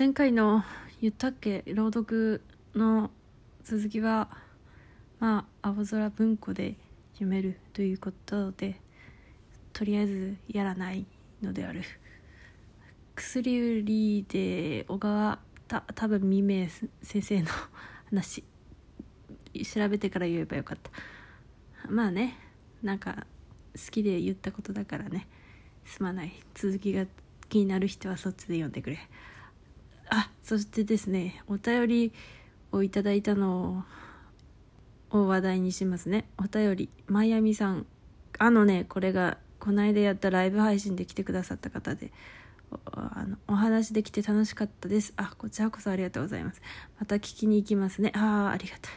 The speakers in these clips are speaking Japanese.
前回の言ったっけ朗読の続きはまあ青空文庫で読めるということでとりあえずやらないのである。薬売りで小川た多分未明先生の話調べてから言えばよかった。まあねなんか好きで言ったことだからね。すまない。続きが気になる人はそっちで読んでくれ。あそしてですねお便りをいただいたのを話題にしますね。お便りマイアミさん。あのねこれがこの間やったライブ配信で来てくださった方であのお話できて楽しかったです。あこちらこそありがとうございます。また聞きに行きますね。ああありがたい。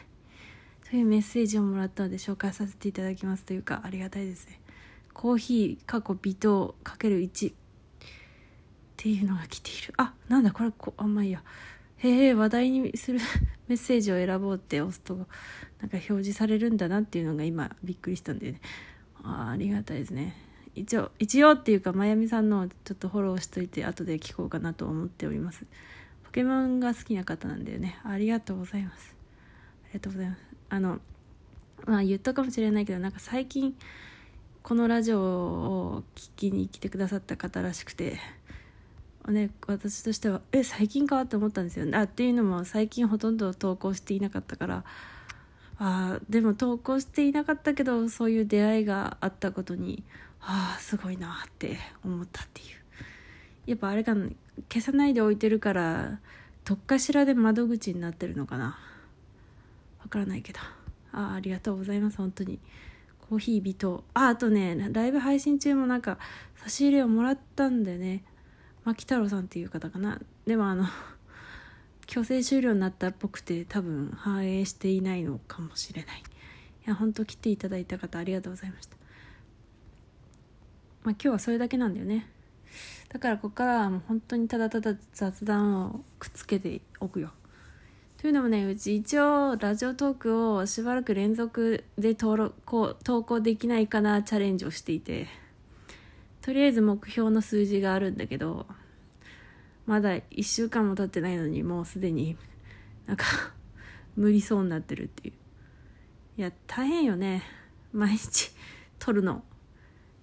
というメッセージをもらったので紹介させていただきますというかありがたいですね。コーヒー過去微糖かける1っていうのが来ている。あなんだこれこあんまいいや。へえ話題にする メッセージを選ぼうって押すとなんか表示されるんだなっていうのが今びっくりしたんでね。あありがたいですね。一応一応っていうかまやみさんのちょっとフォローしといて後で聞こうかなと思っております。ポケモンが好きな方なんだよね。ありがとうございます。ありがとうございます。あのまあ言ったかもしれないけどなんか最近このラジオを聞きに来てくださった方らしくてね、私としてはえ最近かって思ったんですよ。ねあっていうのも最近ほとんど投稿していなかったから。あでも投稿していなかったけどそういう出会いがあったことにああすごいなって思ったっていう。やっぱあれか消さないで置いてるからどっかしらで窓口になってるのかな。わからないけど。ああありがとうございます本当に。コーヒー微糖。ああとねライブ配信中もなんか差し入れをもらったんでね。牧太郎さんっていう方かな。でもあの 強制終了になったっぽくて多分反映していないのかもしれない。いや本当来ていただいた方ありがとうございました。まあ今日はそれだけなんだよね。だからここからはもう本当にただただ雑談をくっつけておくよ。というのもねうち一応ラジオトークをしばらく連続で登録こう投稿できないかなチャレンジをしていて。とりあえず目標の数字があるんだけどまだ1週間も経ってないのにもうすでになんか 無理そうになってるっていう。いや大変よね。毎日撮るの。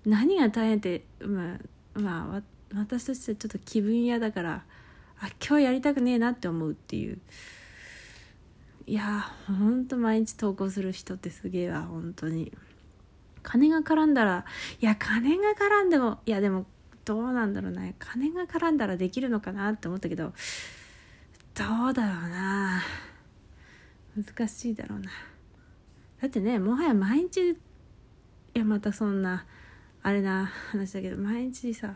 何が大変ってまあまあ私としてはちょっと気分屋だからあ今日やりたくねえなって思うっていう。いやほんと毎日投稿する人ってすげえわ本当に。金が絡んだらいや金が絡んでもいやでもどうなんだろうね金が絡んだらできるのかなって思ったけどどうだろうな。難しいだろうな。だってねもはや毎日いやまたそんなあれな話だけど毎日さ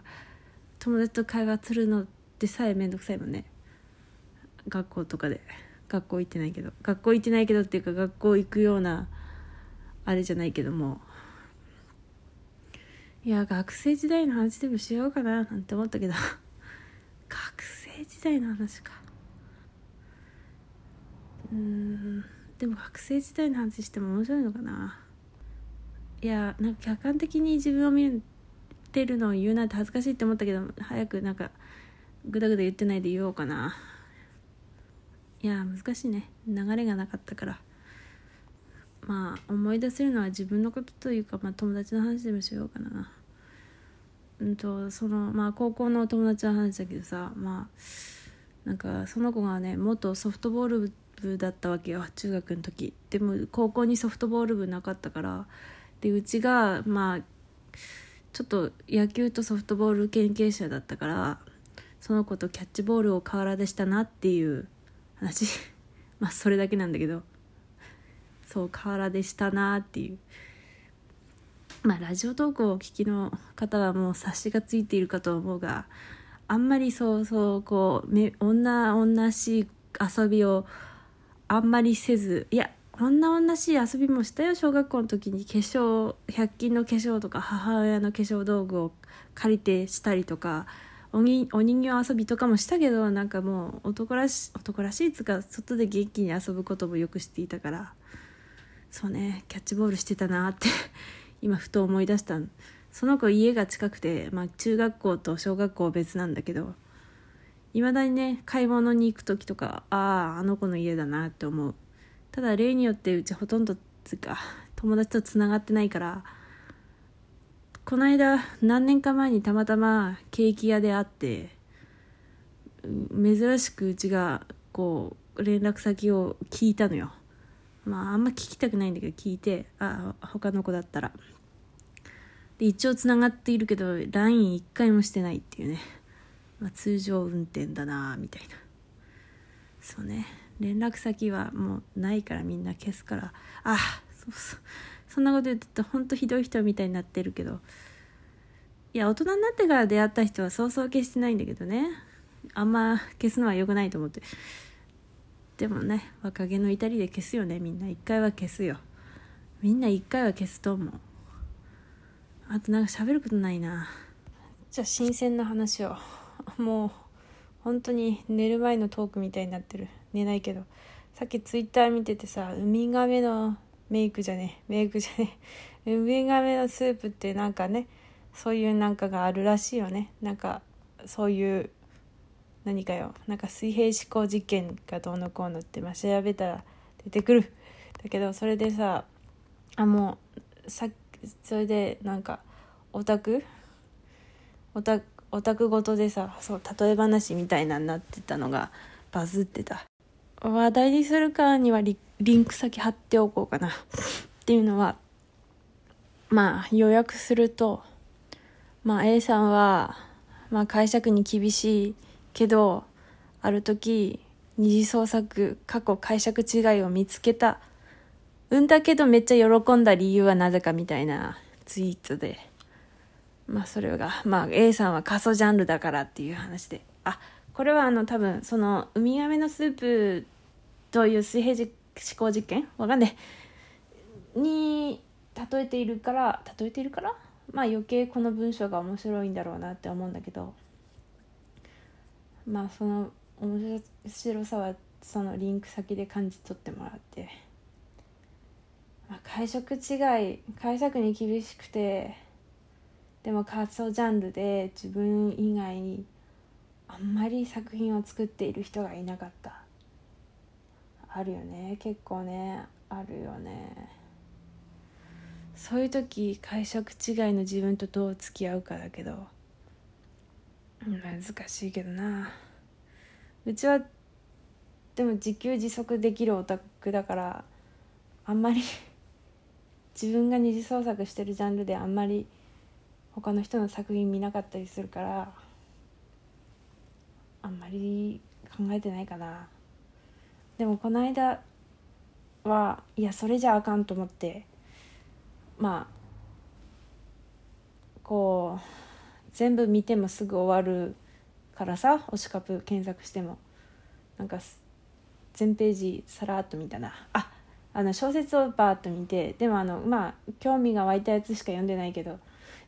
友達と会話するのってさえ面倒くさいもんね。学校とかで。学校行ってないけど。学校行ってないけどっていうか学校行くようなあれじゃないけども。いや学生時代の話でもしようかななんて思ったけど。学生時代の話か。うんでも学生時代の話しても面白いのかな。いやなんか客観的に自分を見てるのを言うなんて恥ずかしいって思ったけど早くなんかグダグダ言ってないで言おうかな。いや難しいね。流れがなかったから。まあ思い出せるのは自分のことというか、まあ、友達の話でもしようかな。うんとそのまあ高校の友達の話だけどさまあなんかその子がね元ソフトボール部だったわけよ中学の時。でも高校にソフトボール部なかったから。でうちがまあちょっと野球とソフトボール研究者だったからその子とキャッチボールを河原でしたなっていう話。まあそれだけなんだけど。そう河原でしたなっていう。まあラジオトークをお聞きの方はもう察しがついているかと思うがあんまりそうそうこう女女しい遊びをあんまりせずいや女女しい遊びもしたよ小学校の時に化粧100均の化粧とか母親の化粧道具を借りてしたりとかおにお人形遊びとかもしたけどなんかもう男らし男らしいつか外で元気に遊ぶこともよくしていたからそうねキャッチボールしてたなって 今ふと思い出した。その子家が近くて、まあ、中学校と小学校別なんだけどいまだにね買い物に行く時とかあああの子の家だなって思う。ただ例によってうちほとんどつか友達とつながってないからこの間何年か前にたまたまケーキ屋で会って珍しくうちがこう連絡先を聞いたのよ。まああんま聞きたくないんだけど聞いてあ他の子だったら。で一応つながっているけど LINE 一回もしてないっていうね、まあ、通常運転だなみたいな。そうね。連絡先はもうないからみんな消すから。あそうそう。そんなこと言ってるとほんとひどい人みたいになってるけど。いや大人になってから出会った人はそうそう消してないんだけどね。あんま消すのは良くないと思って。でもね若気の至りで消すよね。みんな一回は消すよ。みんな一回は消すと思う。あとなんか喋ることないな。じゃあ新鮮な話を。もう本当に寝る前のトークみたいになってる。寝ないけど。さっきツイッター見ててさウミガメのメイクじゃねメイクじゃねウミガメのスープってなんかねそういうなんかがあるらしいよね。なんかそういう何かよ。なんか水平思考実験がどうのこうのって、まあ、調べたら出てくる。だけどそれでさあもうさそれでなんかオタク？オタオタクごとでさそう例え話みたいなになってたのがバズってた。話題にするからにはリリンク先貼っておこうかな。っていうのはまあ予約するとまあ A さんは、まあ、解釈に厳しいけどある時二次創作過去解釈違いを見つけた。うんだけどめっちゃ喜んだ理由はなぜかみたいなツイートで。まあそれがまあ A さんは過疎ジャンルだからっていう話で。あこれはあの多分そのウミガメのスープという水平思考実験？わかんねえに例えているから例えているから？まあ余計この文章が面白いんだろうなって思うんだけど。まあその面白さはそのリンク先で感じ取ってもらって、まあ、解釈違い解釈に厳しくてでも仮想ジャンルで自分以外にあんまり作品を作っている人がいなかった。あるよね。結構ねあるよね。そういう時解釈違いの自分とどう付き合うかだけど。難しいけどな。うちはでも自給自足できるオタクだからあんまり 自分が二次創作してるジャンルであんまり他の人の作品見なかったりするからあんまり考えてないかな。でもこの間はいやそれじゃあかんと思ってまあこう全部見てもすぐ終わるからさ推しカプ検索しても。なんか全ページさらっと見たな。ああの小説をバーッと見てでもあのまあ興味が湧いたやつしか読んでないけど。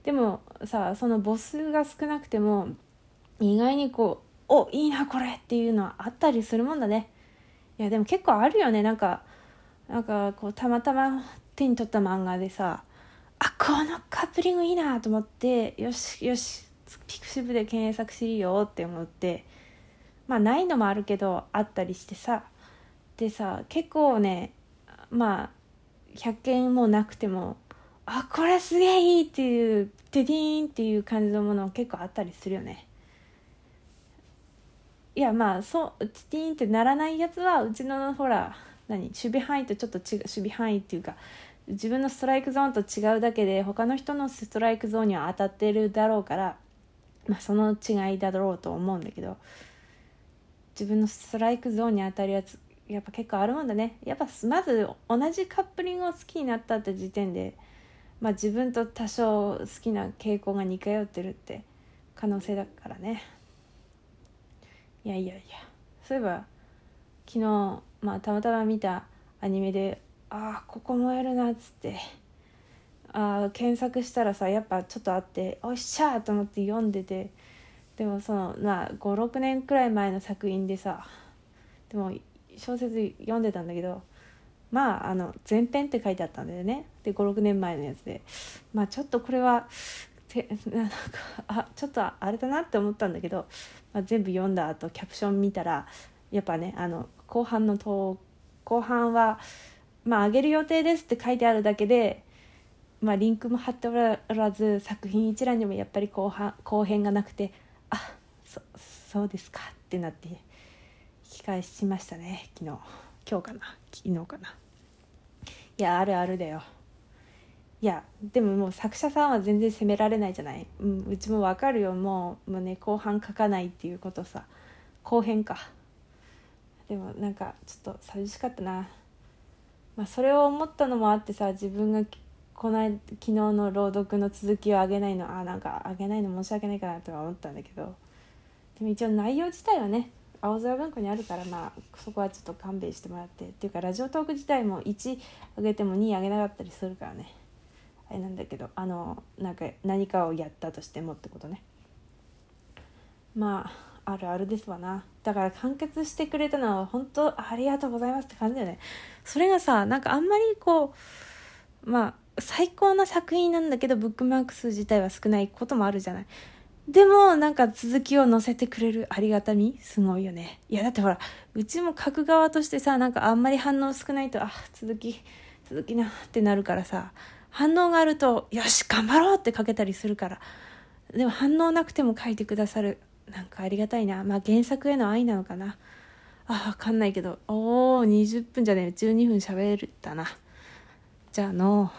でもさその母数が少なくても意外にこうおいいなこれっていうのはあったりするもんだね。いやでも結構あるよね。なんかなんかこうたまたま手に取った漫画でさあこのカップリングいいなと思ってよしよしピクシブで検索しいよって思ってまあないのもあるけどあったりしてさ。でさ結構ねまあ100件もなくてもあこれすげえいいっていうテディーンっていう感じのもの結構あったりするよね。いやまあそうテディーンってならないやつはうちのほら何守備範囲とちょっと違う守備範囲っていうか自分のストライクゾーンと違うだけで他の人のストライクゾーンには当たってるだろうから、まあ、その違いだろうと思うんだけど自分のストライクゾーンに当たるやつやっぱ結構あるもんだね。やっぱまず同じカップリングを好きになったって時点で、まあ、自分と多少好きな傾向が似通ってるって可能性だからね。いやいやいや。そういえば昨日、まあ、たまたま見たアニメでああここ燃えるなっつって。あ検索したらさやっぱちょっとあっておっしゃーと思って読んでて。でもそのまあ56年くらい前の作品でさでも小説読んでたんだけどまああの前編って書いてあったんだよね。で56年前のやつで。まあちょっとこれはてなんかあちょっとあれだなって思ったんだけど、まあ、全部読んだ後キャプション見たらやっぱねあの後半のと後半はまあ上げる予定ですって書いてあるだけでまあリンクも貼っておらず作品一覧にもやっぱり後半後編がなくてあそそうですかってなって引き返しましたね昨日。今日かな？昨日かな？いやあるあるだよ。いやでももう作者さんは全然責められないじゃない、うん、うちも分かるよ。もうもうね後半書かないっていうことさ。後編か。でもなんかちょっと寂しかったな。まあそれを思ったのもあってさ自分がこの昨日の朗読の続きをあげないのあなんかあげないの申し訳ないかなとか思ったんだけどでも一応内容自体はね青空文庫にあるからまあそこはちょっと勘弁してもらってっていうかラジオトーク自体も1あげても2あげなかったりするからね。あれなんだけどあのなんか何かをやったとしてもってことね。まああるあるですわな。だから完結してくれたのは本当ありがとうございますって感じだよね。それがさなんかあんまりこうまあ最高な作品なんだけどブックマーク数自体は少ないこともあるじゃない。でもなんか続きを載せてくれるありがたみすごいよね。いやだってほらうちも書く側としてさなんかあんまり反応少ないとあ続き続きなってなるからさ反応があるとよし頑張ろうって書けたりするから。でも反応なくても書いてくださるなんかありがたいな。まあ原作への愛なのかな。あ分かんないけど。おお20分じゃねえ。12分喋ったな。じゃあの